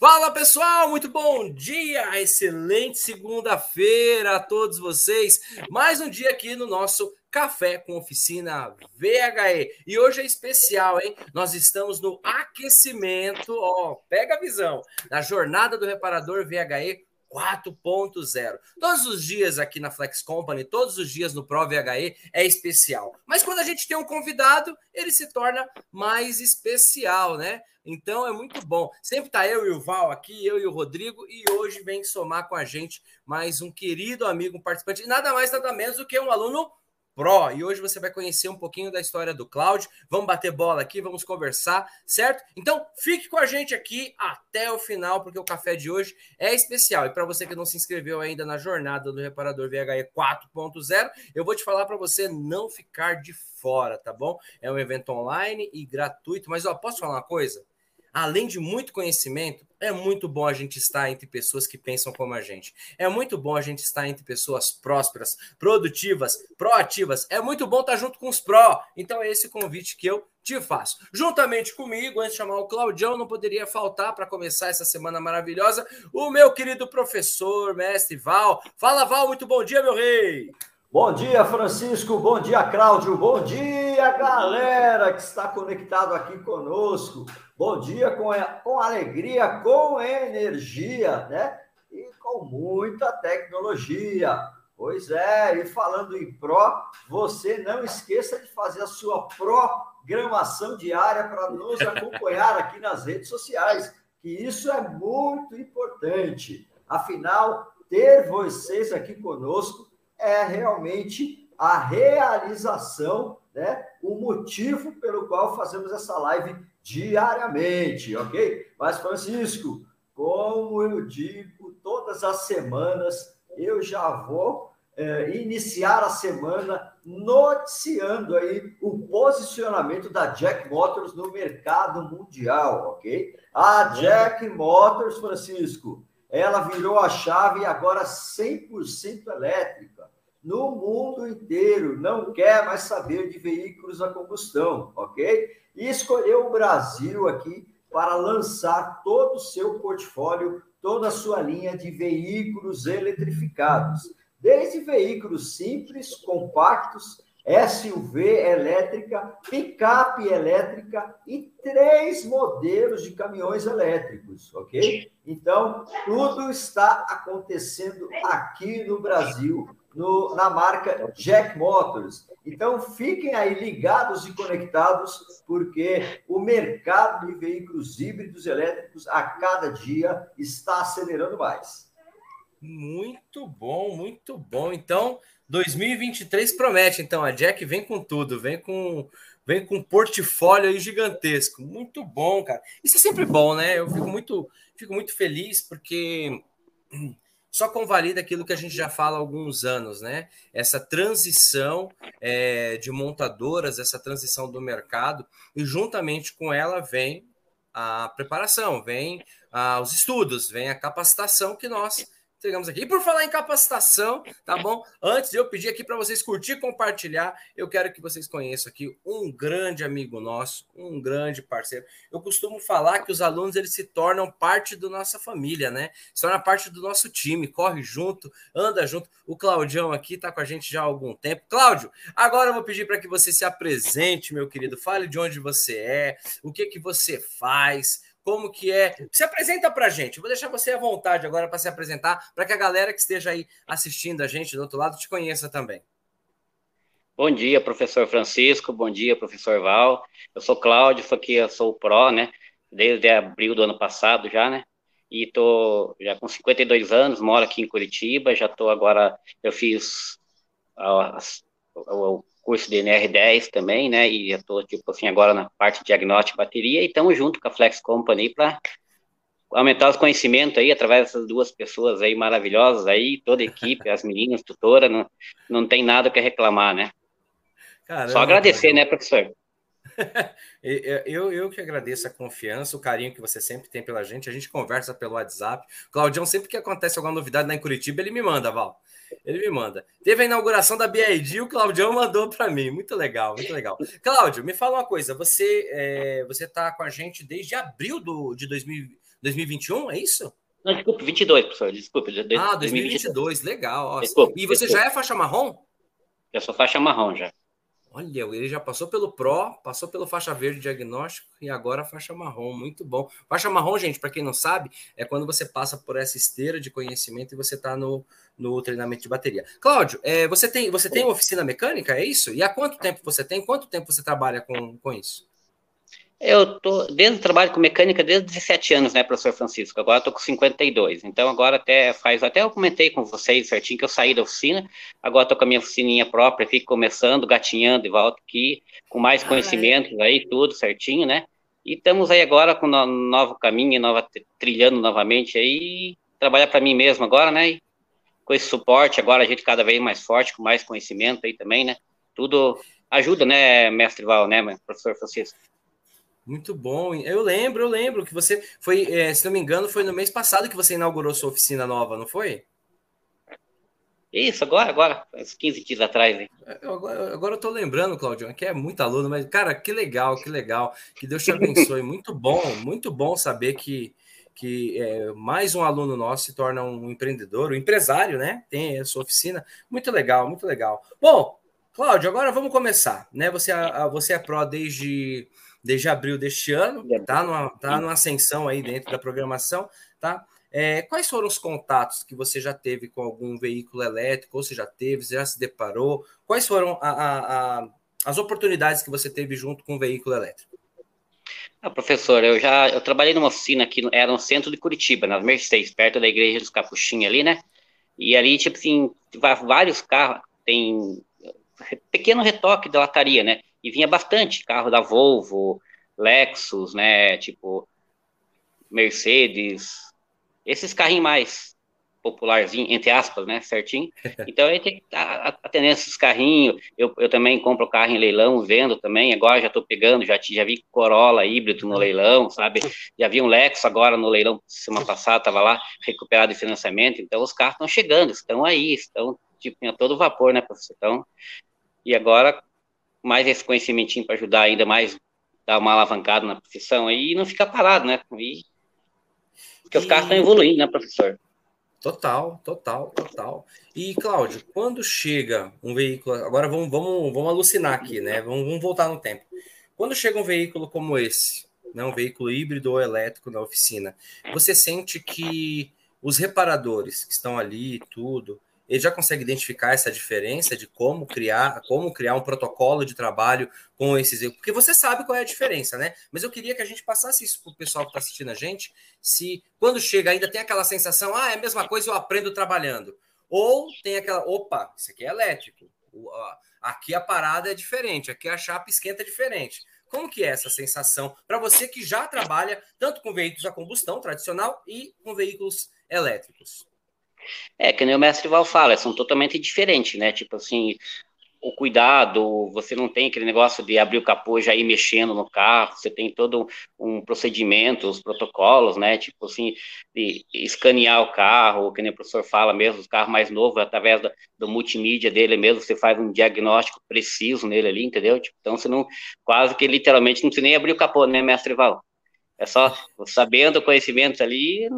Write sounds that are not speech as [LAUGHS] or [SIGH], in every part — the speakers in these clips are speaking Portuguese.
Fala pessoal, muito bom dia, excelente segunda-feira a todos vocês. Mais um dia aqui no nosso Café com Oficina VHE. E hoje é especial, hein? Nós estamos no aquecimento, ó, pega a visão, da jornada do reparador VHE 4.0. Todos os dias aqui na Flex Company, todos os dias no Pro VHE é especial. Mas quando a gente tem um convidado, ele se torna mais especial, né? Então é muito bom. Sempre tá eu e o Val aqui, eu e o Rodrigo, e hoje vem somar com a gente mais um querido amigo, um participante, nada mais, nada menos do que um aluno Pro. E hoje você vai conhecer um pouquinho da história do Cláudio. Vamos bater bola aqui, vamos conversar, certo? Então, fique com a gente aqui até o final, porque o café de hoje é especial. E para você que não se inscreveu ainda na jornada do Reparador VHE 4.0, eu vou te falar para você não ficar de fora, tá bom? É um evento online e gratuito, mas ó, posso falar uma coisa? Além de muito conhecimento, é muito bom a gente estar entre pessoas que pensam como a gente. É muito bom a gente estar entre pessoas prósperas, produtivas, proativas. É muito bom estar junto com os pró. Então é esse convite que eu te faço. Juntamente comigo, antes de chamar o Claudião, não poderia faltar para começar essa semana maravilhosa, o meu querido professor, mestre Val. Fala, Val, muito bom dia, meu rei. Bom dia, Francisco. Bom dia, Cláudio. Bom dia, galera que está conectado aqui conosco. Bom dia com, com alegria, com energia, né? E com muita tecnologia. Pois é, e falando em pró, você não esqueça de fazer a sua programação diária para nos acompanhar aqui nas redes sociais, que isso é muito importante. Afinal, ter vocês aqui conosco é realmente a realização, né? O motivo pelo qual fazemos essa live diariamente, ok? Mas, Francisco, como eu digo, todas as semanas eu já vou é, iniciar a semana noticiando aí o posicionamento da Jack Motors no mercado mundial, ok? A Jack Motors, Francisco, ela virou a chave e agora 100% elétrica no mundo inteiro, não quer mais saber de veículos a combustão, ok? E escolheu o Brasil aqui para lançar todo o seu portfólio, toda a sua linha de veículos eletrificados, desde veículos simples, compactos, SUV elétrica, picape elétrica e três modelos de caminhões elétricos, ok? Então, tudo está acontecendo aqui no Brasil no, na marca Jack Motors. Então, fiquem aí ligados e conectados, porque o mercado de veículos híbridos elétricos a cada dia está acelerando mais. Muito bom, muito bom. Então, 2023 promete. Então, a Jack vem com tudo, vem com vem com um portfólio aí gigantesco. Muito bom, cara. Isso é sempre bom, né? Eu fico muito, fico muito feliz porque só convalida aquilo que a gente já fala há alguns anos, né? Essa transição é, de montadoras, essa transição do mercado, e juntamente com ela vem a preparação, vem ah, os estudos, vem a capacitação que nós entregamos aqui. E por falar em capacitação, tá bom? Antes eu pedir aqui para vocês curtir compartilhar, eu quero que vocês conheçam aqui um grande amigo nosso, um grande parceiro. Eu costumo falar que os alunos eles se tornam parte da nossa família, né? Se torna parte do nosso time, corre junto, anda junto. O Claudião aqui tá com a gente já há algum tempo. Cláudio, agora eu vou pedir para que você se apresente, meu querido. Fale de onde você é, o que que você faz como que é. Se apresenta para a gente. vou deixar você à vontade agora para se apresentar, para que a galera que esteja aí assistindo a gente do outro lado te conheça também. Bom dia, professor Francisco. Bom dia, professor Val. Eu sou Cláudio, sou aqui, eu sou o PRO, né? Desde abril do ano passado já, né? E tô já com 52 anos, moro aqui em Curitiba, já tô agora, eu fiz o curso de NR10 também, né? E estou, tipo assim, agora na parte de diagnóstico de bateria e estamos junto com a Flex Company para aumentar os conhecimentos aí através dessas duas pessoas aí maravilhosas aí, toda a equipe, as meninas, tutora, não, não tem nada que reclamar, né? Caramba, Só agradecer, cara. né, professor? [LAUGHS] eu, eu que agradeço a confiança, o carinho que você sempre tem pela gente. A gente conversa pelo WhatsApp. Claudião, sempre que acontece alguma novidade lá em Curitiba, ele me manda, Val. Ele me manda. Teve a inauguração da BID, o Claudião mandou para mim. Muito legal, muito legal. Cláudio, me fala uma coisa. Você é, você está com a gente desde abril do, de 2000, 2021, é isso? Não, desculpa, 22, professor. Desculpa. De, ah, 2022, 2022. legal. Desculpa, e você desculpa. já é faixa marrom? Eu sou faixa marrom já. Olha, ele já passou pelo Pro, passou pelo faixa verde diagnóstico e agora faixa marrom. Muito bom. Faixa marrom, gente, para quem não sabe, é quando você passa por essa esteira de conhecimento e você está no, no treinamento de bateria. Cláudio, é, você tem você tem oficina mecânica, é isso? E há quanto tempo você tem? Quanto tempo você trabalha com, com isso? Eu tô desde trabalho com mecânica desde 17 anos, né, professor Francisco? Agora estou com 52. Então agora até faz, até eu comentei com vocês certinho que eu saí da oficina. Agora estou com a minha oficininha própria, fico começando, gatinhando e volto aqui com mais conhecimentos aí, tudo certinho, né? E estamos aí agora com um novo caminho, nova trilhando novamente aí, trabalhar para mim mesmo agora, né? E com esse suporte agora a gente cada vez mais forte, com mais conhecimento aí também, né? Tudo ajuda, né, mestre Val, né, professor Francisco? Muito bom. Eu lembro, eu lembro que você foi, é, se não me engano, foi no mês passado que você inaugurou sua oficina nova, não foi? Isso, agora, agora, uns 15 dias atrás. Eu, agora, agora eu tô lembrando, Claudio, que é muito aluno, mas, cara, que legal, que legal. Que Deus te abençoe. muito bom, muito bom saber que, que é, mais um aluno nosso se torna um empreendedor, um empresário, né? Tem a sua oficina. Muito legal, muito legal. Bom, Cláudio, agora vamos começar, né? Você, você é pró desde desde abril deste ano, tá numa, tá numa ascensão aí dentro da programação, tá? É, quais foram os contatos que você já teve com algum veículo elétrico, ou você já teve, você já se deparou? Quais foram a, a, a, as oportunidades que você teve junto com o veículo elétrico? Ah, professor, eu já eu trabalhei numa oficina que era no centro de Curitiba, na Mercedes, perto da igreja dos Capuchinhos ali, né? E ali, tipo assim, vários carros, tem pequeno retoque da lataria, né? E vinha bastante carro da Volvo, Lexus, né, tipo Mercedes, esses carrinhos mais popularzinho, entre aspas, né, certinho. [LAUGHS] Então, a gente tá atendendo esses carrinhos, eu, eu também compro carro em leilão, vendo também, agora já estou pegando, já, já vi Corolla híbrido no leilão, sabe, já vi um Lexus agora no leilão, semana passada, estava lá, recuperado de financiamento, então os carros estão chegando, estão aí, estão, tipo, a todo vapor, né, professor? Então, e agora, mais esse conhecimentinho para ajudar ainda mais, dar uma alavancada na profissão aí e não ficar parado, né? E, porque e... os carros estão evoluindo, né, professor? Total, total, total. E, Cláudio, quando chega um veículo. Agora vamos, vamos, vamos alucinar aqui, né? Vamos, vamos voltar no tempo. Quando chega um veículo como esse, né, um veículo híbrido ou elétrico na oficina, você sente que os reparadores que estão ali, tudo, ele já consegue identificar essa diferença de como criar, como criar um protocolo de trabalho com esses porque você sabe qual é a diferença, né? Mas eu queria que a gente passasse isso para o pessoal que está assistindo a gente, se quando chega ainda tem aquela sensação, ah, é a mesma coisa, eu aprendo trabalhando. Ou tem aquela, opa, isso aqui é elétrico. Aqui a parada é diferente, aqui a chapa esquenta diferente. Como que é essa sensação para você que já trabalha tanto com veículos a combustão tradicional e com veículos elétricos? É, que nem o mestre Val fala, são totalmente diferentes, né? Tipo assim, o cuidado, você não tem aquele negócio de abrir o capô e já ir mexendo no carro, você tem todo um procedimento, os protocolos, né? Tipo assim, de escanear o carro, que nem o professor fala mesmo, os carros mais novos, através do, do multimídia dele mesmo, você faz um diagnóstico preciso nele ali, entendeu? Tipo, então você não, quase que literalmente não precisa nem abrir o capô, né, mestre Val? É só sabendo o conhecimento ali, é,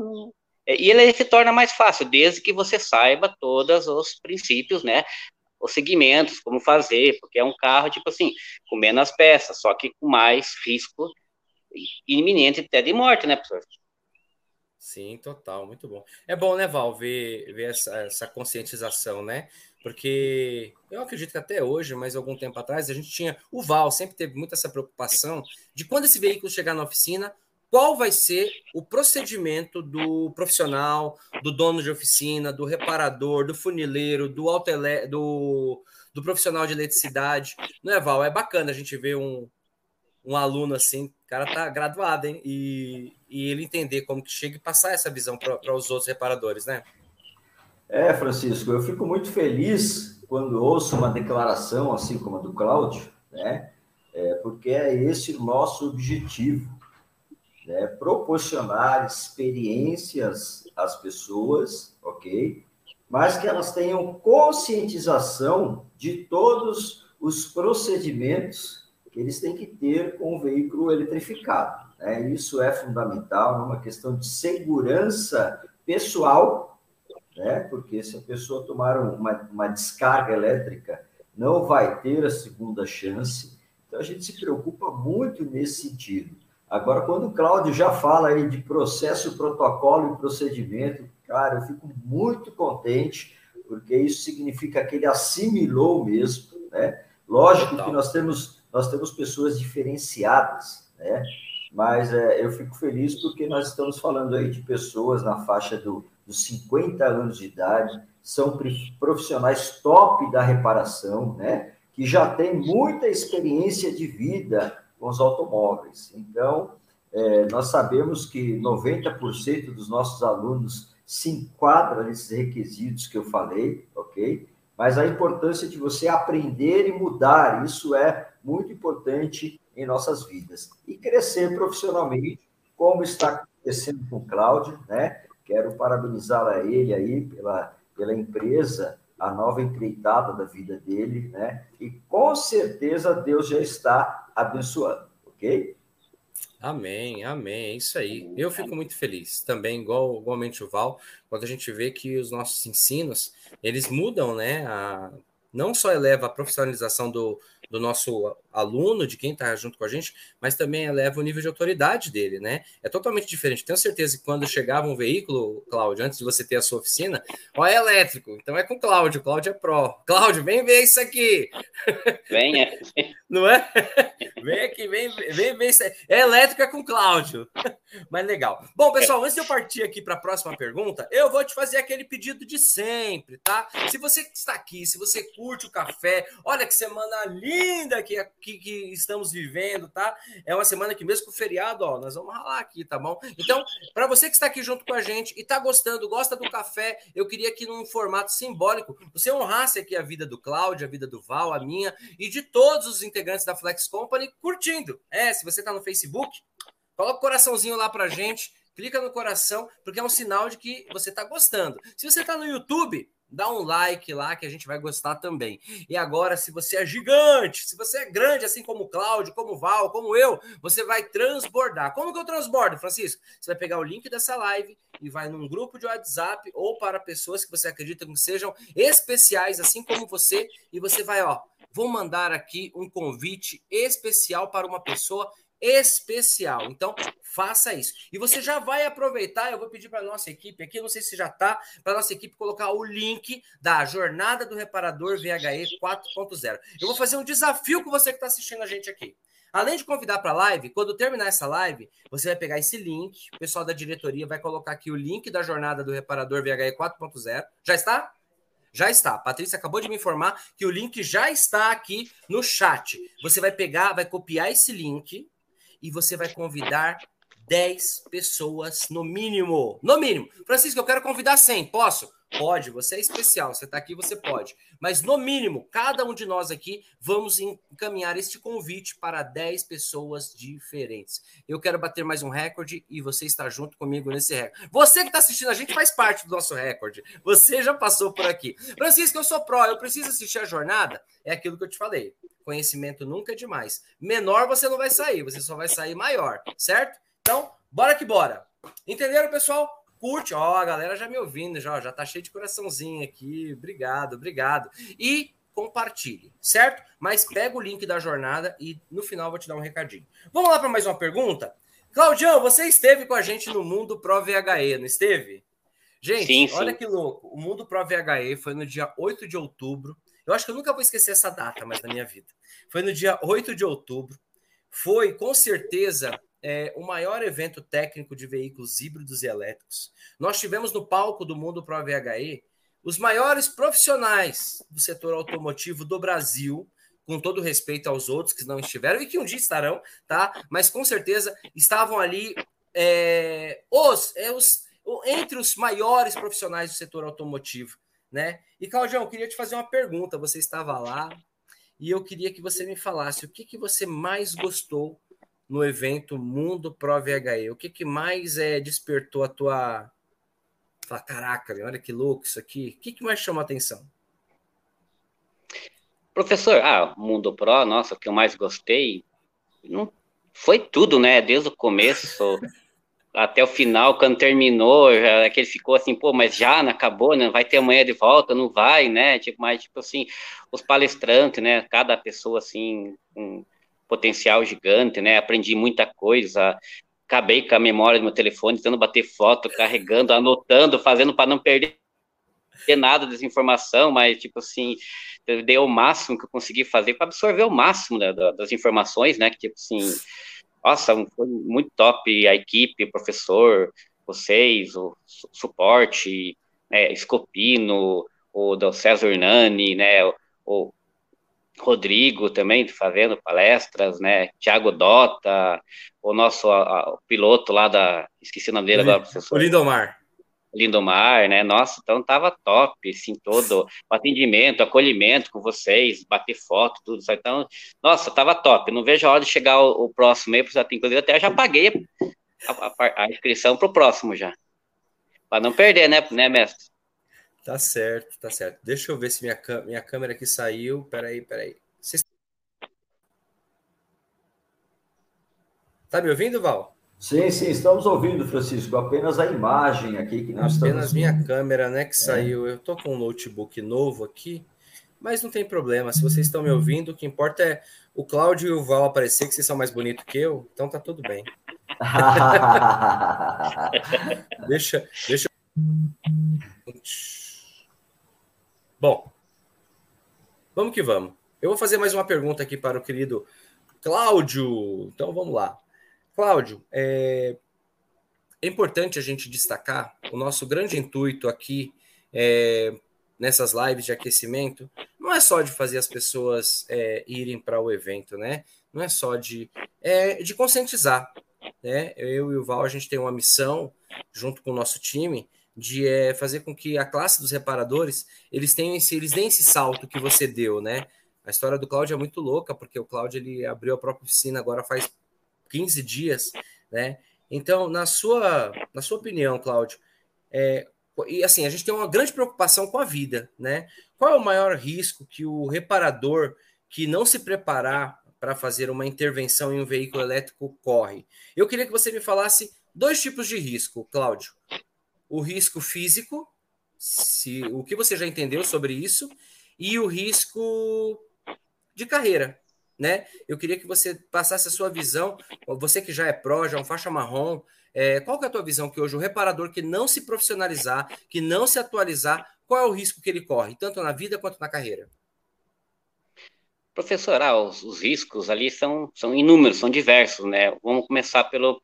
e ele se torna mais fácil, desde que você saiba todos os princípios, né? Os segmentos, como fazer, porque é um carro, tipo assim, com menos peças, só que com mais risco iminente até de morte, né, professor? Sim, total, muito bom. É bom, né, Val, ver, ver essa, essa conscientização, né? Porque eu acredito que até hoje, mas algum tempo atrás, a gente tinha. O Val sempre teve muito essa preocupação de quando esse veículo chegar na oficina, qual vai ser o procedimento do profissional, do dono de oficina, do reparador, do funileiro, do, altele, do, do profissional de eletricidade. Não é, Val? É bacana a gente ver um, um aluno assim, o cara tá graduado, hein? E, e ele entender como que chega e passar essa visão para os outros reparadores, né? É, Francisco, eu fico muito feliz quando ouço uma declaração assim como a do Cláudio, né? é, porque é esse o nosso objetivo, né? proporcionar experiências às pessoas, ok? Mas que elas tenham conscientização de todos os procedimentos que eles têm que ter com o veículo eletrificado. Né? Isso é fundamental, é uma questão de segurança pessoal, né? porque se a pessoa tomar uma, uma descarga elétrica, não vai ter a segunda chance. Então, a gente se preocupa muito nesse sentido. Agora, quando o Cláudio já fala aí de processo, protocolo e procedimento, cara, eu fico muito contente, porque isso significa que ele assimilou mesmo, né? Lógico que nós temos, nós temos pessoas diferenciadas, né? Mas é, eu fico feliz porque nós estamos falando aí de pessoas na faixa do, dos 50 anos de idade, são profissionais top da reparação, né? Que já têm muita experiência de vida com os automóveis. Então, é, nós sabemos que 90% dos nossos alunos se enquadram nesses requisitos que eu falei, ok? Mas a importância de você aprender e mudar, isso é muito importante em nossas vidas. E crescer profissionalmente, como está acontecendo com o Cláudio, né? Quero parabenizar a ele aí pela, pela empresa, a nova empreitada da vida dele, né? E com certeza Deus já está abençoando, ok? Amém, amém, é isso aí. Eu fico muito feliz também, igual, igualmente o Val, quando a gente vê que os nossos ensinos, eles mudam, né? A, não só eleva a profissionalização do, do nosso aluno, de quem está junto com a gente, mas também eleva o nível de autoridade dele, né? É totalmente diferente. Tenho certeza que quando chegava um veículo, Cláudio, antes de você ter a sua oficina, ó, é elétrico, então é com o Cláudio, Cláudio é pró. Cláudio, vem ver isso aqui. Venha. [LAUGHS] Não é? Vem aqui, vem, vem ver isso aí. É elétrico, é com Cláudio. Mas legal. Bom, pessoal, antes de eu partir aqui para a próxima pergunta, eu vou te fazer aquele pedido de sempre, tá? Se você está aqui, se você curte o café, olha que semana linda que, que, que estamos vivendo, tá? É uma semana que, mesmo com o feriado, ó, nós vamos ralar aqui, tá bom? Então, para você que está aqui junto com a gente e tá gostando, gosta do café, eu queria que num formato simbólico você honrasse aqui a vida do Cláudio, a vida do Val, a minha e de todos os integrantes da Flex Company curtindo. É, se você tá no Facebook, coloca o coraçãozinho lá pra gente, clica no coração, porque é um sinal de que você tá gostando. Se você tá no YouTube, dá um like lá que a gente vai gostar também. E agora, se você é gigante, se você é grande, assim como o Cláudio, como o Val, como eu, você vai transbordar. Como que eu transbordo, Francisco? Você vai pegar o link dessa live e vai num grupo de WhatsApp ou para pessoas que você acredita que sejam especiais, assim como você, e você vai, ó, vou mandar aqui um convite especial para uma pessoa especial. Então, faça isso. E você já vai aproveitar, eu vou pedir para nossa equipe aqui, não sei se já está, para nossa equipe colocar o link da Jornada do Reparador VHE 4.0. Eu vou fazer um desafio com você que está assistindo a gente aqui. Além de convidar para a live, quando terminar essa live, você vai pegar esse link, o pessoal da diretoria vai colocar aqui o link da Jornada do Reparador VHE 4.0. Já está? Já está. Patrícia acabou de me informar que o link já está aqui no chat. Você vai pegar, vai copiar esse link, e você vai convidar 10 pessoas no mínimo. No mínimo. Francisco, eu quero convidar 100. Posso? Pode, você é especial, você está aqui, você pode. Mas no mínimo, cada um de nós aqui vamos encaminhar este convite para 10 pessoas diferentes. Eu quero bater mais um recorde e você está junto comigo nesse recorde. Você que está assistindo a gente faz parte do nosso recorde. Você já passou por aqui. Francisco, eu sou pró, eu preciso assistir a jornada. É aquilo que eu te falei. Conhecimento nunca é demais. Menor você não vai sair, você só vai sair maior, certo? Então, bora que bora. Entenderam, pessoal? Curte, ó, a galera já me ouvindo, já, já tá cheio de coraçãozinho aqui. Obrigado, obrigado. E compartilhe, certo? Mas pega o link da jornada e no final vou te dar um recadinho. Vamos lá para mais uma pergunta? Claudião, você esteve com a gente no Mundo Pro VHE, não esteve? Gente, sim, sim. olha que louco. O Mundo Pro VHE foi no dia 8 de outubro eu acho que eu nunca vou esquecer essa data mais na minha vida. Foi no dia 8 de outubro. Foi, com certeza, é, o maior evento técnico de veículos híbridos e elétricos. Nós tivemos no palco do Mundo Pro VHE os maiores profissionais do setor automotivo do Brasil, com todo respeito aos outros que não estiveram e que um dia estarão, tá? Mas com certeza estavam ali é, os, é, os entre os maiores profissionais do setor automotivo né? E Claudião, queria te fazer uma pergunta. Você estava lá e eu queria que você me falasse o que, que você mais gostou no evento Mundo Pro VHE. O que, que mais é, despertou a tua. Fala, caraca, olha que louco isso aqui. O que, que mais chamou a atenção? Professor, ah, Mundo Pro, nossa, o que eu mais gostei não, foi tudo, né? Desde o começo [LAUGHS] até o final, quando terminou, já, é que ele ficou assim, pô, mas já não acabou, né? Vai ter amanhã de volta, não vai, né? Tipo, mas, tipo assim, os palestrantes, né? Cada pessoa, assim, um potencial gigante, né? Aprendi muita coisa, acabei com a memória do meu telefone, tentando bater foto, carregando, anotando, fazendo para não perder nada dessa informação, mas, tipo assim, dei o máximo que eu consegui fazer para absorver o máximo né, das informações, né? Que, tipo assim, nossa, foi muito top a equipe, professor, vocês, o suporte, né, Scopino, o do César Hernani, né, o Rodrigo também fazendo palestras, né, Tiago Dota, o nosso a, o piloto lá da, esqueci o nome dele agora, professor. O Lindomar. Lindomar, né? Nossa, então tava top, assim, todo o atendimento, acolhimento com vocês, bater foto, tudo isso. Então, nossa, tava top. Não vejo a hora de chegar o, o próximo aí, inclusive até já paguei a, a, a inscrição pro próximo já. Para não perder, né, né, mestre? Tá certo, tá certo. Deixa eu ver se minha, minha câmera aqui saiu. Peraí, peraí. Vocês... Tá me ouvindo, Val? Sim, sim, estamos ouvindo, Francisco. Apenas a imagem aqui que nós Apenas estamos... minha câmera, né, que é. saiu. Eu tô com um notebook novo aqui, mas não tem problema. Se vocês estão me ouvindo, o que importa é o Cláudio e o Val aparecer, que vocês são mais bonitos que eu, então tá tudo bem. [LAUGHS] deixa, deixa. Bom, vamos que vamos. Eu vou fazer mais uma pergunta aqui para o querido Cláudio. Então vamos lá. Cláudio, é, é importante a gente destacar o nosso grande intuito aqui é, nessas lives de aquecimento não é só de fazer as pessoas é, irem para o evento, né? Não é só de, é, de conscientizar. Né? Eu e o Val, a gente tem uma missão, junto com o nosso time, de é, fazer com que a classe dos reparadores eles tenham esse, eles deem esse salto que você deu, né? A história do Cláudio é muito louca, porque o Cláudio ele abriu a própria oficina agora faz 15 dias, né? Então, na sua, na sua opinião, Cláudio, é, e assim, a gente tem uma grande preocupação com a vida, né? Qual é o maior risco que o reparador que não se preparar para fazer uma intervenção em um veículo elétrico corre? Eu queria que você me falasse dois tipos de risco, Cláudio. O risco físico, se o que você já entendeu sobre isso, e o risco de carreira, né? Eu queria que você passasse a sua visão, você que já é pró, já é um faixa marrom, é, qual que é a tua visão que hoje o reparador que não se profissionalizar, que não se atualizar, qual é o risco que ele corre, tanto na vida quanto na carreira? Professor, ah, os, os, riscos ali são, são inúmeros, são diversos, né? Vamos começar pelo,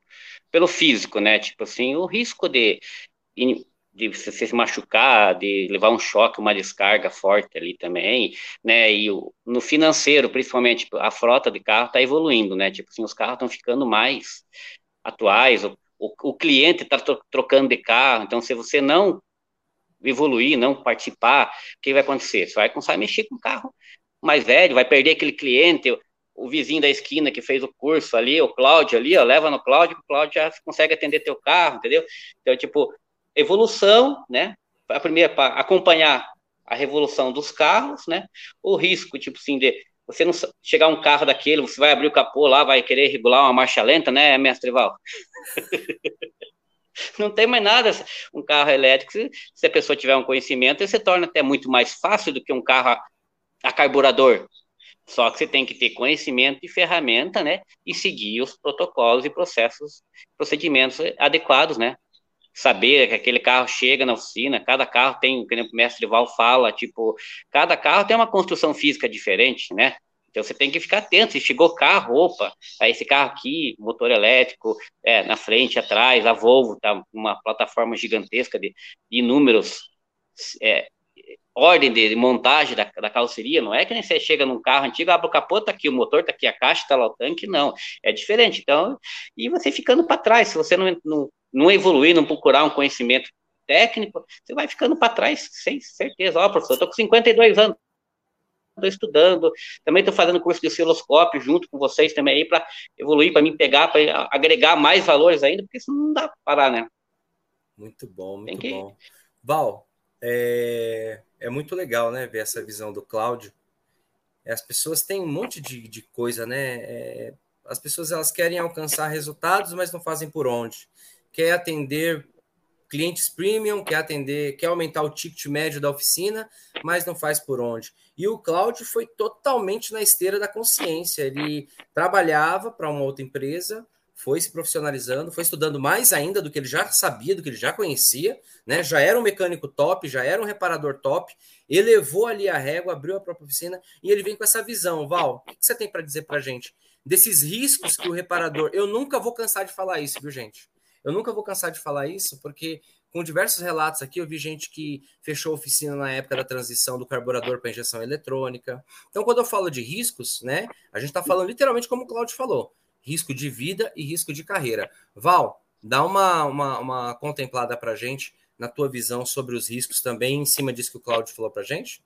pelo físico, né? Tipo assim, o risco de de se machucar, de levar um choque, uma descarga forte ali também, né? E o, no financeiro, principalmente, tipo, a frota de carro está evoluindo, né? Tipo assim, os carros estão ficando mais atuais, o, o, o cliente está trocando de carro, então se você não evoluir, não participar, o que vai acontecer? Você vai começar a mexer com o carro mais velho, vai perder aquele cliente, o vizinho da esquina que fez o curso ali, o Cláudio ali, ó, leva no Cláudio, o Cláudio já consegue atender teu carro, entendeu? Então, tipo, evolução, né? A primeira para acompanhar a revolução dos carros, né? O risco, tipo assim, de você não chegar um carro daquele, você vai abrir o capô lá, vai querer regular uma marcha lenta, né, mestre Val? [LAUGHS] não tem mais nada. Um carro elétrico, se a pessoa tiver um conhecimento, ele se torna até muito mais fácil do que um carro a, carburador. Só que você tem que ter conhecimento e ferramenta, né? E seguir os protocolos e processos, procedimentos adequados, né? Saber que aquele carro chega na oficina, cada carro tem, como o mestre Val fala, tipo, cada carro tem uma construção física diferente, né? Então você tem que ficar atento, se chegou carro, opa, aí esse carro aqui, motor elétrico, é, na frente, atrás, a Volvo tá uma plataforma gigantesca de, de inúmeros é, ordem de montagem da, da carroceria, não é que nem você chega num carro antigo, abre o capô, tá aqui o motor, tá aqui a caixa, tá lá o tanque, não, é diferente, então, e você ficando para trás, se você não, não, não evoluir, não procurar um conhecimento técnico, você vai ficando para trás, sem certeza, ó, professor, eu tô com 52 anos, estou estudando, também estou fazendo curso de osciloscópio junto com vocês também aí para evoluir, para me pegar, para agregar mais valores ainda, porque isso não dá para parar, né? Muito bom, muito que... bom. Val, é, é muito legal, né, ver essa visão do Cláudio. As pessoas têm um monte de, de coisa, né? É, as pessoas elas querem alcançar resultados, mas não fazem por onde. Quer atender clientes premium, quer atender, quer aumentar o ticket médio da oficina, mas não faz por onde. E o Cláudio foi totalmente na esteira da consciência. Ele trabalhava para uma outra empresa, foi se profissionalizando, foi estudando mais ainda do que ele já sabia, do que ele já conhecia, né? Já era um mecânico top, já era um reparador top, elevou ali a régua, abriu a própria oficina e ele vem com essa visão. Val, o que você tem para dizer para gente desses riscos que o reparador? Eu nunca vou cansar de falar isso, viu, gente? Eu nunca vou cansar de falar isso, porque com diversos relatos aqui, eu vi gente que fechou oficina na época da transição do carburador para injeção eletrônica. Então, quando eu falo de riscos, né, a gente está falando literalmente como o Claudio falou: risco de vida e risco de carreira. Val, dá uma, uma, uma contemplada para gente na tua visão sobre os riscos também, em cima disso que o Claudio falou para gente.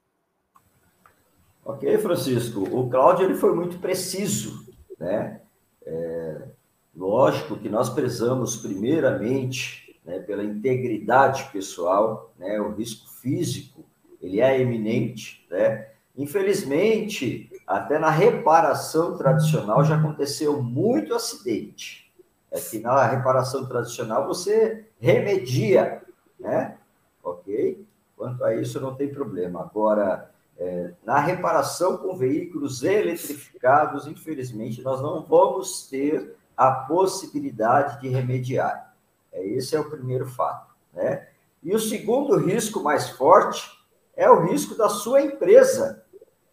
Ok, Francisco. O Cláudio ele foi muito preciso, né? É, Lógico que nós prezamos primeiramente né, pela integridade pessoal, né, o risco físico ele é eminente, né? Infelizmente, até na reparação tradicional já aconteceu muito acidente. É que na reparação tradicional você remedia, né? Ok? Quanto a isso não tem problema. Agora, é, na reparação com veículos eletrificados, infelizmente, nós não vamos ter a possibilidade de remediar. É, esse é o primeiro fato. Né? E o segundo risco mais forte é o risco da sua empresa,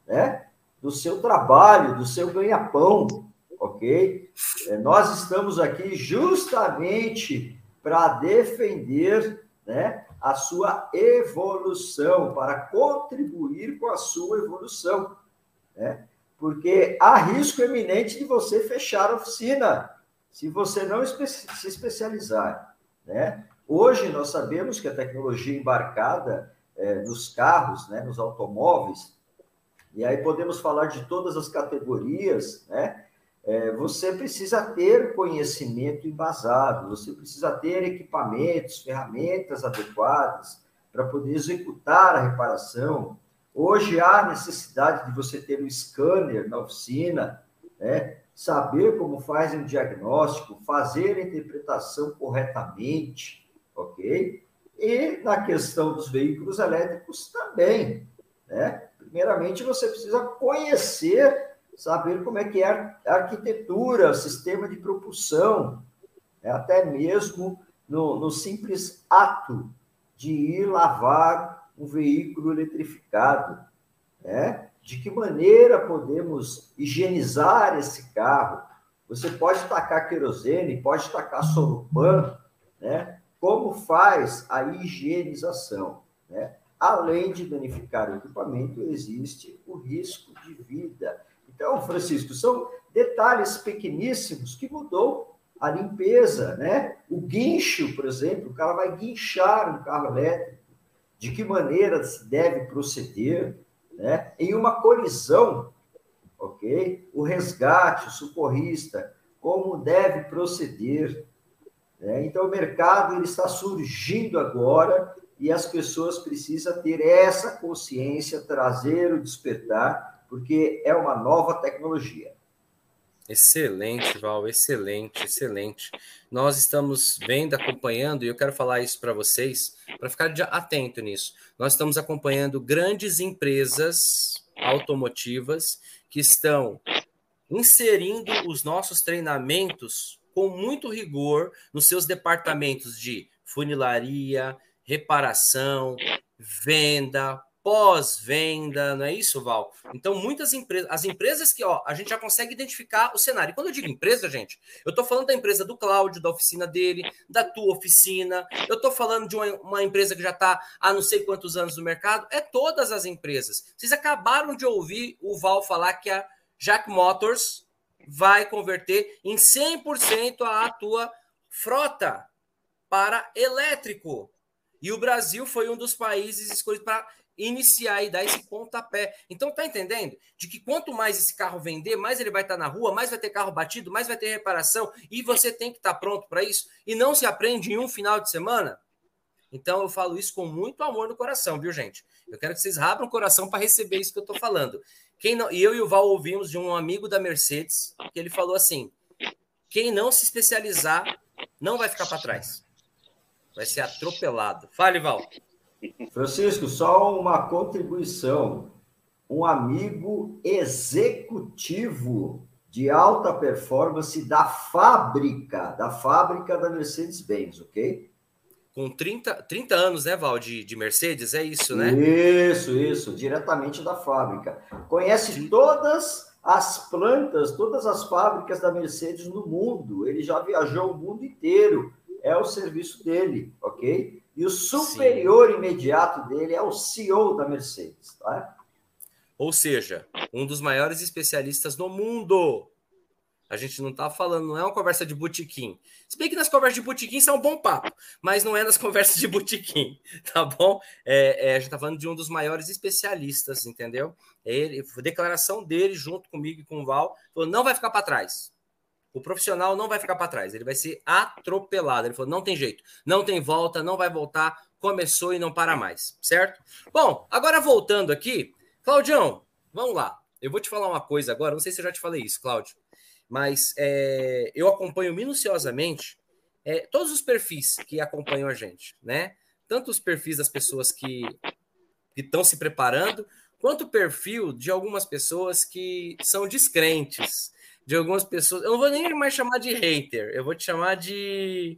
né? do seu trabalho, do seu ganha-pão, ok? É, nós estamos aqui justamente para defender né, a sua evolução, para contribuir com a sua evolução. Né? Porque há risco eminente de você fechar a oficina se você não se especializar. Né? Hoje, nós sabemos que a tecnologia embarcada é, nos carros, né, nos automóveis, e aí podemos falar de todas as categorias, né? É, você precisa ter conhecimento embasado, você precisa ter equipamentos, ferramentas adequadas para poder executar a reparação, Hoje há necessidade de você ter um scanner na oficina, né? saber como faz um diagnóstico, fazer a interpretação corretamente, ok? E na questão dos veículos elétricos também, né? Primeiramente, você precisa conhecer, saber como é que é a arquitetura, sistema de propulsão, né? até mesmo no, no simples ato de ir lavar um veículo eletrificado, né? De que maneira podemos higienizar esse carro? Você pode tacar querosene, pode tacar solupan, né? Como faz a higienização, né? Além de danificar o equipamento, existe o risco de vida. Então, Francisco, são detalhes pequeníssimos que mudou a limpeza, né? O guincho, por exemplo, o cara vai guinchar um carro elétrico de que maneira se deve proceder, né? Em uma colisão, ok? O resgate, o socorrista, como deve proceder. Né? Então, o mercado ele está surgindo agora e as pessoas precisam ter essa consciência, trazer o despertar, porque é uma nova tecnologia. Excelente, Val, excelente, excelente. Nós estamos vendo, acompanhando, e eu quero falar isso para vocês, para ficar atento nisso. Nós estamos acompanhando grandes empresas automotivas que estão inserindo os nossos treinamentos com muito rigor nos seus departamentos de funilaria, reparação, venda, pós-venda, não é isso, Val? Então, muitas empresas, as empresas que, ó, a gente já consegue identificar o cenário. E quando eu digo empresa, gente, eu tô falando da empresa do Cláudio, da oficina dele, da tua oficina, eu tô falando de uma, uma empresa que já tá há não sei quantos anos no mercado, é todas as empresas. Vocês acabaram de ouvir o Val falar que a Jack Motors vai converter em 100% a tua frota para elétrico. E o Brasil foi um dos países escolhidos para iniciar e dar esse pontapé. Então, tá entendendo? De que quanto mais esse carro vender, mais ele vai estar tá na rua, mais vai ter carro batido, mais vai ter reparação, e você tem que estar tá pronto para isso. E não se aprende em um final de semana. Então, eu falo isso com muito amor no coração, viu, gente? Eu quero que vocês abram o coração para receber isso que eu estou falando. Quem não, e eu e o Val ouvimos de um amigo da Mercedes que ele falou assim: quem não se especializar não vai ficar para trás. Vai ser atropelado. Fale, Val. Francisco, só uma contribuição. Um amigo executivo de alta performance da fábrica, da fábrica da Mercedes-Benz, ok? Com 30, 30 anos, né, Val, de, de Mercedes, é isso, né? Isso, isso, diretamente da fábrica. Conhece Sim. todas as plantas, todas as fábricas da Mercedes no mundo. Ele já viajou o mundo inteiro. É o serviço dele, ok? E o superior Sim. imediato dele é o CEO da Mercedes, tá? Ou seja, um dos maiores especialistas no mundo. A gente não está falando, não é uma conversa de botequim. Se bem que nas conversas de botequim é um bom papo, mas não é nas [LAUGHS] conversas de botequim, tá bom? É, é, a gente está falando de um dos maiores especialistas, entendeu? Ele, declaração dele junto comigo e com o Val, falou, não vai ficar para trás. O profissional não vai ficar para trás, ele vai ser atropelado. Ele falou: não tem jeito, não tem volta, não vai voltar, começou e não para mais, certo? Bom, agora voltando aqui, Claudião, vamos lá. Eu vou te falar uma coisa agora, não sei se eu já te falei isso, Cláudio, mas é, eu acompanho minuciosamente é, todos os perfis que acompanham a gente, né? Tanto os perfis das pessoas que estão se preparando, quanto o perfil de algumas pessoas que são descrentes de algumas pessoas. Eu não vou nem mais chamar de hater, eu vou te chamar de,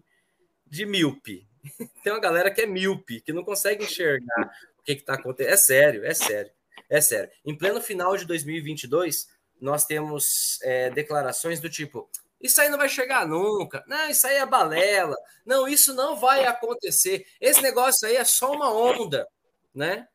de míope. [LAUGHS] Tem uma galera que é míope, que não consegue enxergar o que está acontecendo. É sério, é sério, é sério. Em pleno final de 2022, nós temos é, declarações do tipo: isso aí não vai chegar nunca. Não, isso aí é balela. Não, isso não vai acontecer. Esse negócio aí é só uma onda, né?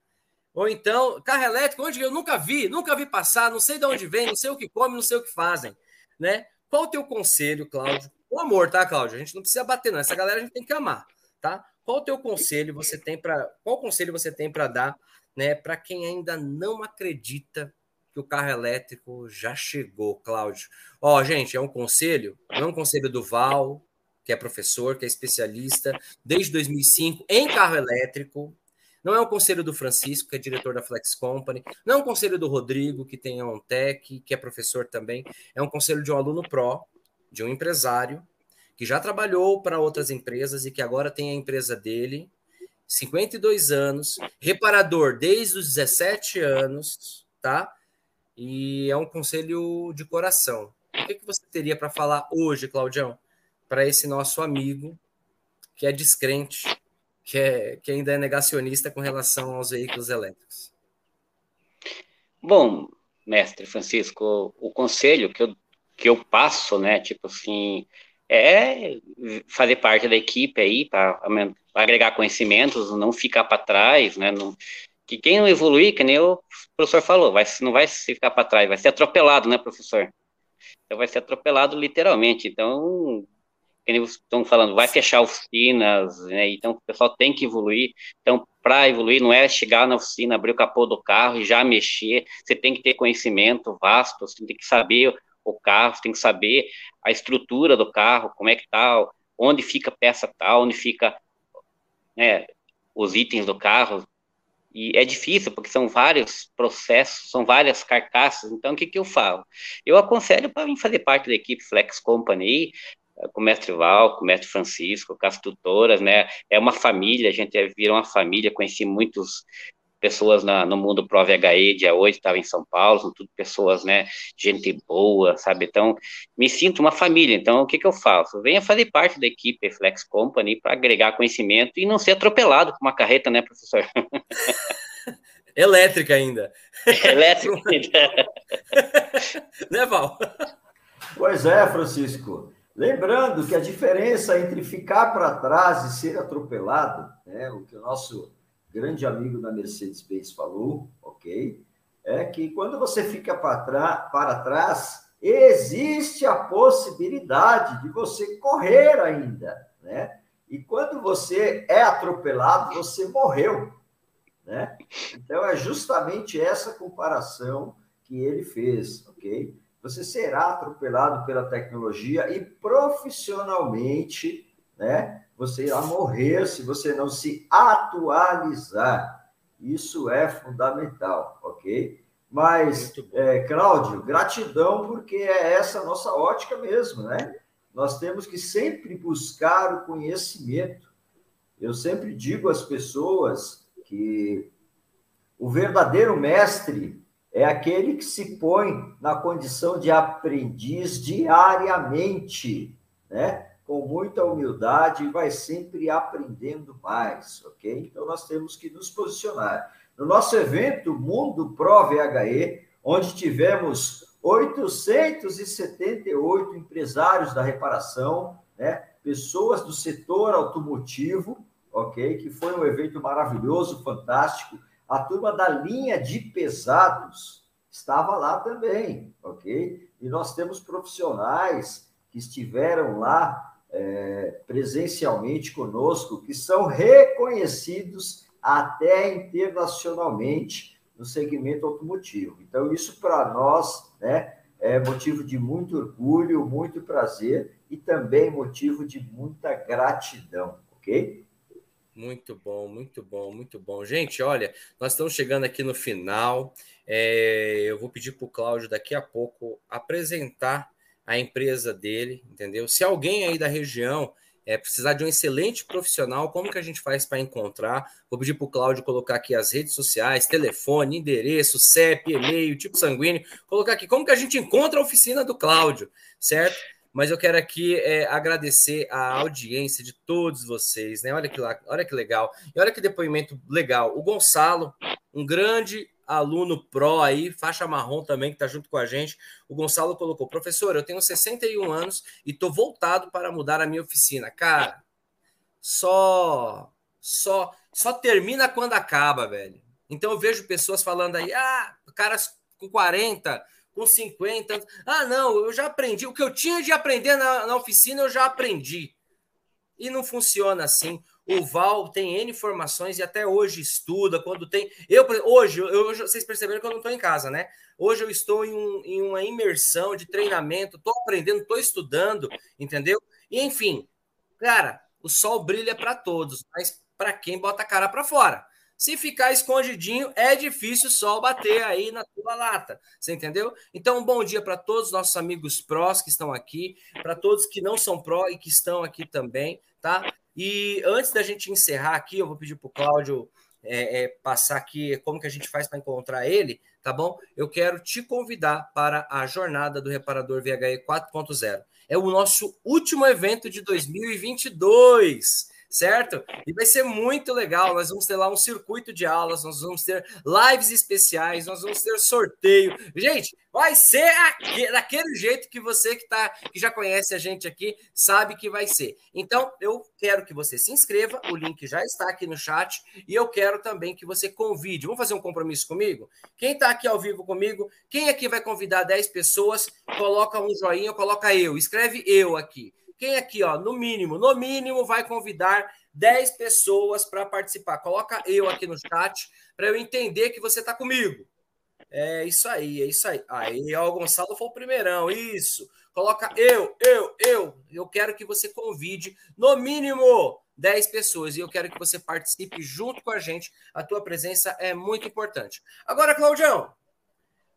Ou então, carro elétrico, onde eu nunca vi, nunca vi passar, não sei de onde vem, não sei o que come, não sei o que fazem né? Qual o teu conselho, Cláudio? O amor, tá, Cláudio? A gente não precisa bater, não. Essa galera a gente tem que amar, tá? Qual o teu conselho você tem para qual conselho você tem para dar, né, para quem ainda não acredita que o carro elétrico já chegou, Cláudio? Ó, gente, é um conselho, não é um conselho do Val, que é professor, que é especialista desde 2005 em carro elétrico, não é um conselho do Francisco, que é diretor da Flex Company. Não é um conselho do Rodrigo, que tem a OnTech, que é professor também. É um conselho de um aluno pró, de um empresário, que já trabalhou para outras empresas e que agora tem a empresa dele, 52 anos, reparador desde os 17 anos, tá? E é um conselho de coração. O que, que você teria para falar hoje, Claudião, para esse nosso amigo que é descrente que, é, que ainda é negacionista com relação aos veículos elétricos? Bom, mestre Francisco, o conselho que eu, que eu passo, né, tipo assim, é fazer parte da equipe aí para agregar conhecimentos, não ficar para trás, né, não, que quem não evoluir, que nem o professor falou, vai, não vai ficar para trás, vai ser atropelado, né, professor? Então vai ser atropelado literalmente. Então, estão falando, vai fechar oficinas, né? Então o pessoal tem que evoluir. Então, para evoluir, não é chegar na oficina, abrir o capô do carro e já mexer. Você tem que ter conhecimento vasto, você tem que saber o carro, você tem que saber a estrutura do carro, como é que tá, onde fica a peça tal, onde fica né, os itens do carro. E é difícil, porque são vários processos, são várias carcaças. Então, o que, que eu falo? Eu aconselho para vir fazer parte da equipe Flex Company, com o mestre Val, com o mestre Francisco, com as tutoras, né? É uma família, a gente é, vira uma família, conheci muitos pessoas na, no mundo Pro VHE, dia 8, estava em São Paulo, são tudo pessoas, né, gente boa, sabe, então, me sinto uma família, então, o que que eu faço? Venha fazer parte da equipe Flex Company para agregar conhecimento e não ser atropelado com uma carreta, né, professor? [LAUGHS] Elétrica ainda. [LAUGHS] Elétrica ainda. [LAUGHS] né, Val? Pois é, Francisco. Lembrando que a diferença entre ficar para trás e ser atropelado, né, o que o nosso grande amigo da Mercedes-Benz falou, ok? É que quando você fica para, trás, existe a possibilidade de você correr ainda, né? E quando você é atropelado, você morreu, né? Então é justamente essa comparação que ele fez, ok? Você será atropelado pela tecnologia e profissionalmente, né? Você irá morrer se você não se atualizar. Isso é fundamental, ok? Mas, é, Cláudio, gratidão, porque é essa a nossa ótica mesmo, né? Nós temos que sempre buscar o conhecimento. Eu sempre digo às pessoas que o verdadeiro mestre é aquele que se põe na condição de aprendiz diariamente, né? Com muita humildade e vai sempre aprendendo mais, ok? Então nós temos que nos posicionar. No nosso evento Mundo Pro VHE, onde tivemos 878 empresários da reparação, né? Pessoas do setor automotivo, ok? Que foi um evento maravilhoso, fantástico a turma da linha de pesados estava lá também, ok? E nós temos profissionais que estiveram lá é, presencialmente conosco, que são reconhecidos até internacionalmente no segmento automotivo. Então, isso para nós né, é motivo de muito orgulho, muito prazer e também motivo de muita gratidão, ok? Muito bom, muito bom, muito bom. Gente, olha, nós estamos chegando aqui no final. É, eu vou pedir para o Cláudio daqui a pouco apresentar a empresa dele, entendeu? Se alguém aí da região é, precisar de um excelente profissional, como que a gente faz para encontrar? Vou pedir para o Cláudio colocar aqui as redes sociais, telefone, endereço, CEP, e-mail, tipo sanguíneo, colocar aqui como que a gente encontra a oficina do Cláudio, certo? Mas eu quero aqui é, agradecer a audiência de todos vocês, né? Olha que, lá, olha que legal. E olha que depoimento legal. O Gonçalo, um grande aluno pró aí, faixa marrom também, que está junto com a gente. O Gonçalo colocou: professor, eu tenho 61 anos e estou voltado para mudar a minha oficina. Cara, só, só, só termina quando acaba, velho. Então eu vejo pessoas falando aí, ah, caras com 40 com 50 anos. Ah, não, eu já aprendi. O que eu tinha de aprender na, na oficina, eu já aprendi. E não funciona assim. O Val tem N informações e até hoje estuda. Quando tem. Eu, hoje, eu, vocês perceberam que eu não estou em casa, né? Hoje eu estou em, um, em uma imersão de treinamento, estou aprendendo, estou estudando, entendeu? E enfim, cara, o sol brilha para todos, mas para quem bota a cara para fora. Se ficar escondidinho, é difícil sol bater aí na tua lata. Você entendeu? Então, um bom dia para todos os nossos amigos prós que estão aqui, para todos que não são pró e que estão aqui também, tá? E antes da gente encerrar aqui, eu vou pedir para o Cláudio é, é, passar aqui como que a gente faz para encontrar ele, tá bom? Eu quero te convidar para a jornada do Reparador VHE 4.0. É o nosso último evento de 2022 certo? E vai ser muito legal. Nós vamos ter lá um circuito de aulas, nós vamos ter lives especiais, nós vamos ter sorteio. Gente, vai ser daquele jeito que você que tá, que já conhece a gente aqui, sabe que vai ser. Então, eu quero que você se inscreva, o link já está aqui no chat, e eu quero também que você convide. Vamos fazer um compromisso comigo? Quem está aqui ao vivo comigo, quem aqui vai convidar 10 pessoas, coloca um joinha, coloca eu, escreve eu aqui. Quem aqui, ó, no mínimo, no mínimo, vai convidar 10 pessoas para participar? Coloca eu aqui no chat para eu entender que você está comigo. É isso aí, é isso aí. Aí, ó, o Gonçalo foi o primeirão, isso. Coloca eu, eu, eu. Eu quero que você convide, no mínimo, 10 pessoas. E eu quero que você participe junto com a gente. A tua presença é muito importante. Agora, Claudião,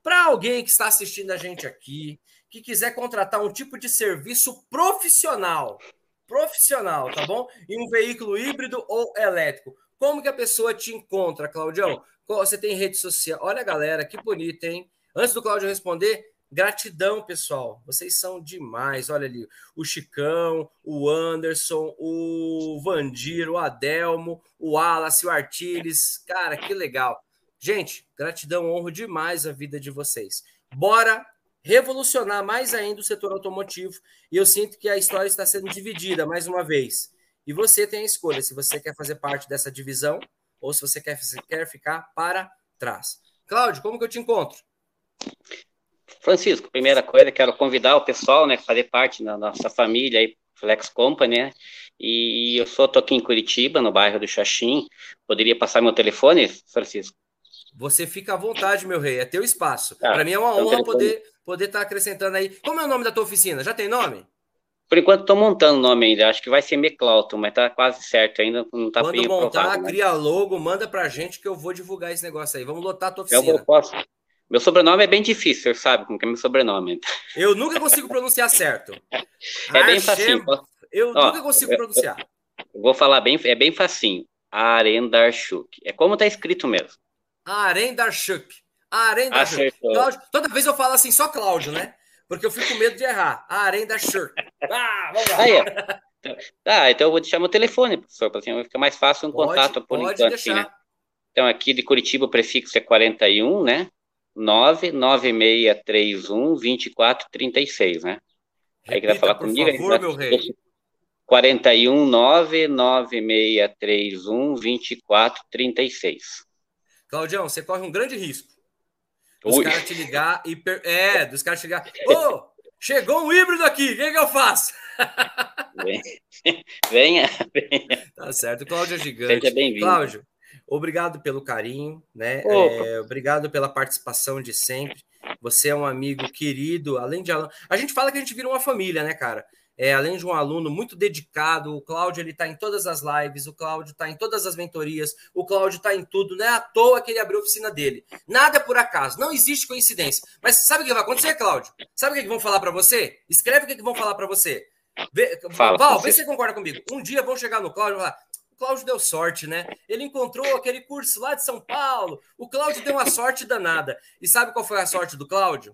para alguém que está assistindo a gente aqui, que quiser contratar um tipo de serviço profissional, profissional, tá bom? Em um veículo híbrido ou elétrico. Como que a pessoa te encontra, Claudião? Você tem rede social? Olha, galera, que bonito, hein? Antes do Claudio responder, gratidão, pessoal. Vocês são demais. Olha ali, o Chicão, o Anderson, o Vandir, o Adelmo, o Wallace, o Artiles. Cara, que legal. Gente, gratidão, honro demais a vida de vocês. Bora revolucionar mais ainda o setor automotivo. E eu sinto que a história está sendo dividida mais uma vez. E você tem a escolha se você quer fazer parte dessa divisão ou se você quer, quer ficar para trás. Cláudio, como que eu te encontro? Francisco, primeira coisa, quero convidar o pessoal, né, fazer parte da nossa família aí, Flex Company, né? E eu sou tô aqui em Curitiba, no bairro do Xaxim. Poderia passar meu telefone, Francisco? Você fica à vontade, meu rei, é teu espaço. Ah, Para mim é uma então honra poder poder estar tá acrescentando aí. Como é o nome da tua oficina? Já tem nome? Por enquanto estou montando o nome ainda. Acho que vai ser McClaughton, mas tá quase certo ainda. Não tá Quando montar, provado, né? cria logo, manda pra gente que eu vou divulgar esse negócio aí. Vamos lotar a tua oficina. Eu posso. Meu sobrenome é bem difícil, sabe? Como que é meu sobrenome? Eu nunca consigo pronunciar certo. [LAUGHS] É bem facinho. Eu Ó, nunca consigo pronunciar. Eu vou falar bem, é bem facinho. Arendarchuk. É como tá escrito mesmo. Arendarchuk. Arendarchuk. Cláudio, toda vez eu falo assim, só Cláudio, né? Porque eu fico com medo de errar. Arendarchuk. [LAUGHS] Ah, vamos lá. Aí, Tá, então eu vou deixar meu telefone, professor, para assim, ficar mais fácil um pode, contato por enquanto. Assim, né? Então, aqui de Curitiba o prefixo é 41, né? 99631 2436, né? Aí que vai falar por comigo. Favor, aí, meu rei. 41 99631 2436. Claudião, você corre um grande risco. Os caras te ligar e. Per... É, dos caras chegar. Ô, oh, chegou um híbrido aqui, o que, que eu faço? [LAUGHS] Venha, venha. Tá certo, Cláudio é gigante. Seja bem-vindo. Cláudio, obrigado pelo carinho, né? É, obrigado pela participação de sempre. Você é um amigo querido, além de a gente fala que a gente vira uma família, né, cara? É, além de um aluno muito dedicado, o Cláudio ele está em todas as lives, o Cláudio está em todas as mentorias, o Cláudio está em tudo, não é à toa que ele abriu a oficina dele. Nada é por acaso, não existe coincidência. Mas sabe o que vai acontecer, Cláudio? Sabe o que, que vão falar para você? Escreve o que, que vão falar para você. Vê, Fala, Val, vê se você concorda comigo. Um dia vão chegar no Cláudio e falar: o Cláudio deu sorte, né? Ele encontrou aquele curso lá de São Paulo. O Cláudio deu uma sorte danada. E sabe qual foi a sorte do Cláudio?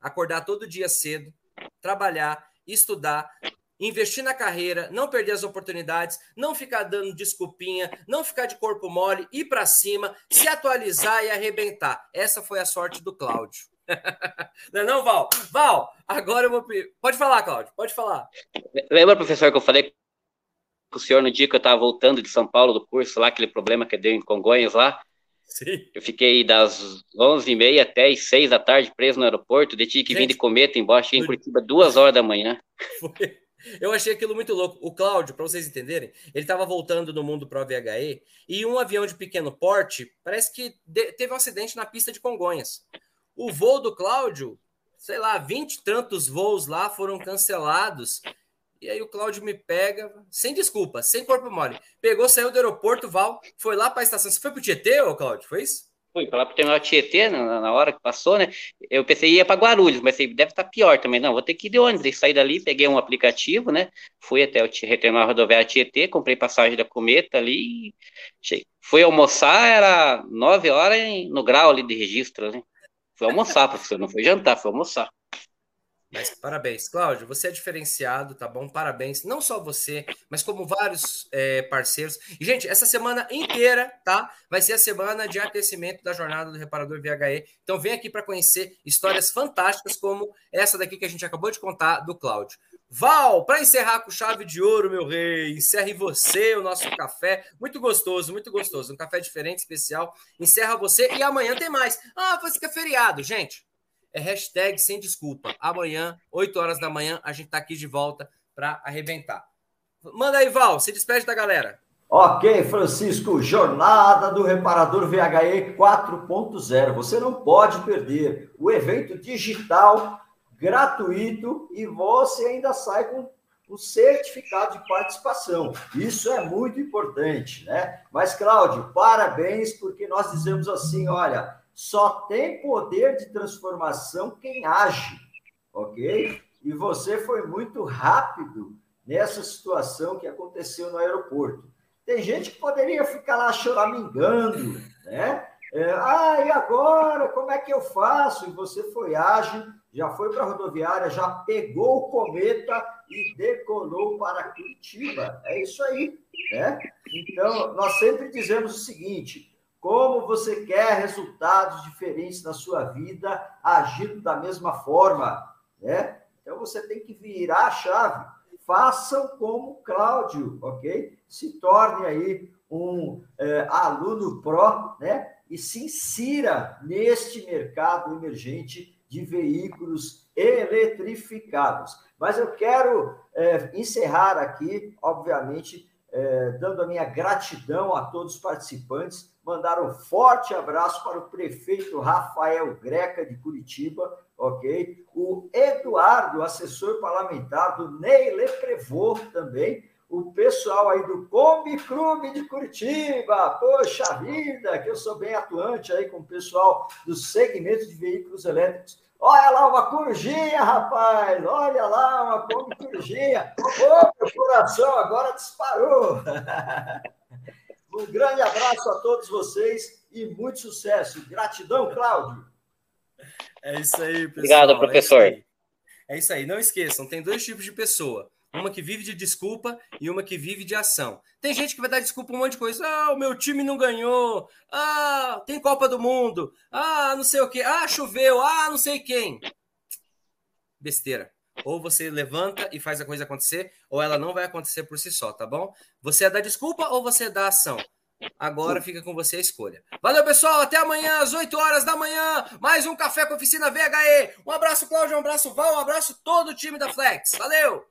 Acordar todo dia cedo, trabalhar, estudar, investir na carreira, não perder as oportunidades, não ficar dando desculpinha, não ficar de corpo mole, ir para cima, se atualizar e arrebentar. Essa foi a sorte do Cláudio. [LAUGHS] não é não, Val? Val, agora eu vou. Pode falar, Cláudio, pode falar. Lembra, professor, que eu falei com o senhor no dia que eu estava voltando de São Paulo do curso lá, aquele problema que deu em Congonhas lá? Sim. Eu fiquei das 11h30 até as 6 da tarde preso no aeroporto, de tive que vir de cometa embora, cheguei em Curitiba duas horas da manhã. Foi. Eu achei aquilo muito louco. O Cláudio, para vocês entenderem, ele estava voltando no mundo Pro VHE e um avião de pequeno porte parece que teve um acidente na pista de Congonhas. O voo do Cláudio, sei lá, 20 tantos voos lá foram cancelados. E aí o Cláudio me pega, sem desculpa, sem corpo mole. Pegou, saiu do aeroporto, Val, foi lá para a estação. Você foi para o Tietê, ô Cláudio? Foi isso? Fui para lá para terminar Tietê, na, na, hora que passou, né? Eu pensei ia para Guarulhos, mas deve estar tá pior também. Não, vou ter que ir de ônibus. Saí dali, peguei um aplicativo, né? Fui até o terminal rodoviário Tietê, comprei passagem da Cometa ali. Fui almoçar, era nove horas no grau ali de registro, né? Fui almoçar, [LAUGHS] professor, não foi jantar, foi almoçar. Mas parabéns, Cláudio, você é diferenciado, tá bom? Parabéns, não só você, mas como vários é, parceiros. E, gente, essa semana inteira, tá? Vai ser a semana de aquecimento da jornada do Reparador VHE. Então, vem aqui para conhecer histórias fantásticas como essa daqui que a gente acabou de contar do Cláudio. Val, para encerrar com chave de ouro, meu rei, encerre você o nosso café. Muito gostoso, muito gostoso. Um café diferente, especial. Encerra você e amanhã tem mais. Ah, você que é feriado, gente. É hashtag sem desculpa. Amanhã, 8 horas da manhã, a gente tá aqui de volta para arrebentar. Manda aí, Val, se despede da galera. Ok, Francisco, jornada do Reparador VHE 4.0. Você não pode perder o evento digital gratuito e você ainda sai com o certificado de participação. Isso é muito importante, né? Mas, Cláudio, parabéns, porque nós dizemos assim: olha, só tem poder de transformação quem age, ok? E você foi muito rápido nessa situação que aconteceu no aeroporto. Tem gente que poderia ficar lá choramingando, né? É, ah, e agora? Como é que eu faço? E você foi ágil, já foi para a rodoviária, já pegou o cometa e decolou para Curitiba. É isso aí, né? Então, nós sempre dizemos o seguinte: como você quer resultados diferentes na sua vida, agindo da mesma forma, né? Então, você tem que virar a chave. Façam como Cláudio, ok? Se torne aí um é, aluno pró, né? E se insira neste mercado emergente de veículos eletrificados. Mas eu quero é, encerrar aqui, obviamente, é, dando a minha gratidão a todos os participantes, mandar um forte abraço para o prefeito Rafael Greca de Curitiba, ok? O Eduardo, assessor parlamentar do Ney Leprevô também, o pessoal aí do Kombi Clube de Curitiba, poxa vida, que eu sou bem atuante aí com o pessoal do segmento de veículos elétricos. Olha lá uma corujinha, rapaz, olha lá uma Kombi corujinha. Ô, meu coração agora disparou. [LAUGHS] Um grande abraço a todos vocês e muito sucesso. Gratidão, Cláudio. É isso aí, pessoal. Obrigado, professor. É isso, é isso aí. Não esqueçam, tem dois tipos de pessoa. Uma que vive de desculpa e uma que vive de ação. Tem gente que vai dar desculpa um monte de coisa. Ah, o meu time não ganhou. Ah, tem Copa do Mundo. Ah, não sei o quê. Ah, choveu. Ah, não sei quem. Besteira. Ou você levanta e faz a coisa acontecer, ou ela não vai acontecer por si só, tá bom? Você é da desculpa ou você é da ação? Agora fica com você a escolha. Valeu, pessoal. Até amanhã, às 8 horas da manhã. Mais um Café com Oficina VHE. Um abraço, Cláudio. Um abraço, Val. Um abraço todo o time da Flex. Valeu!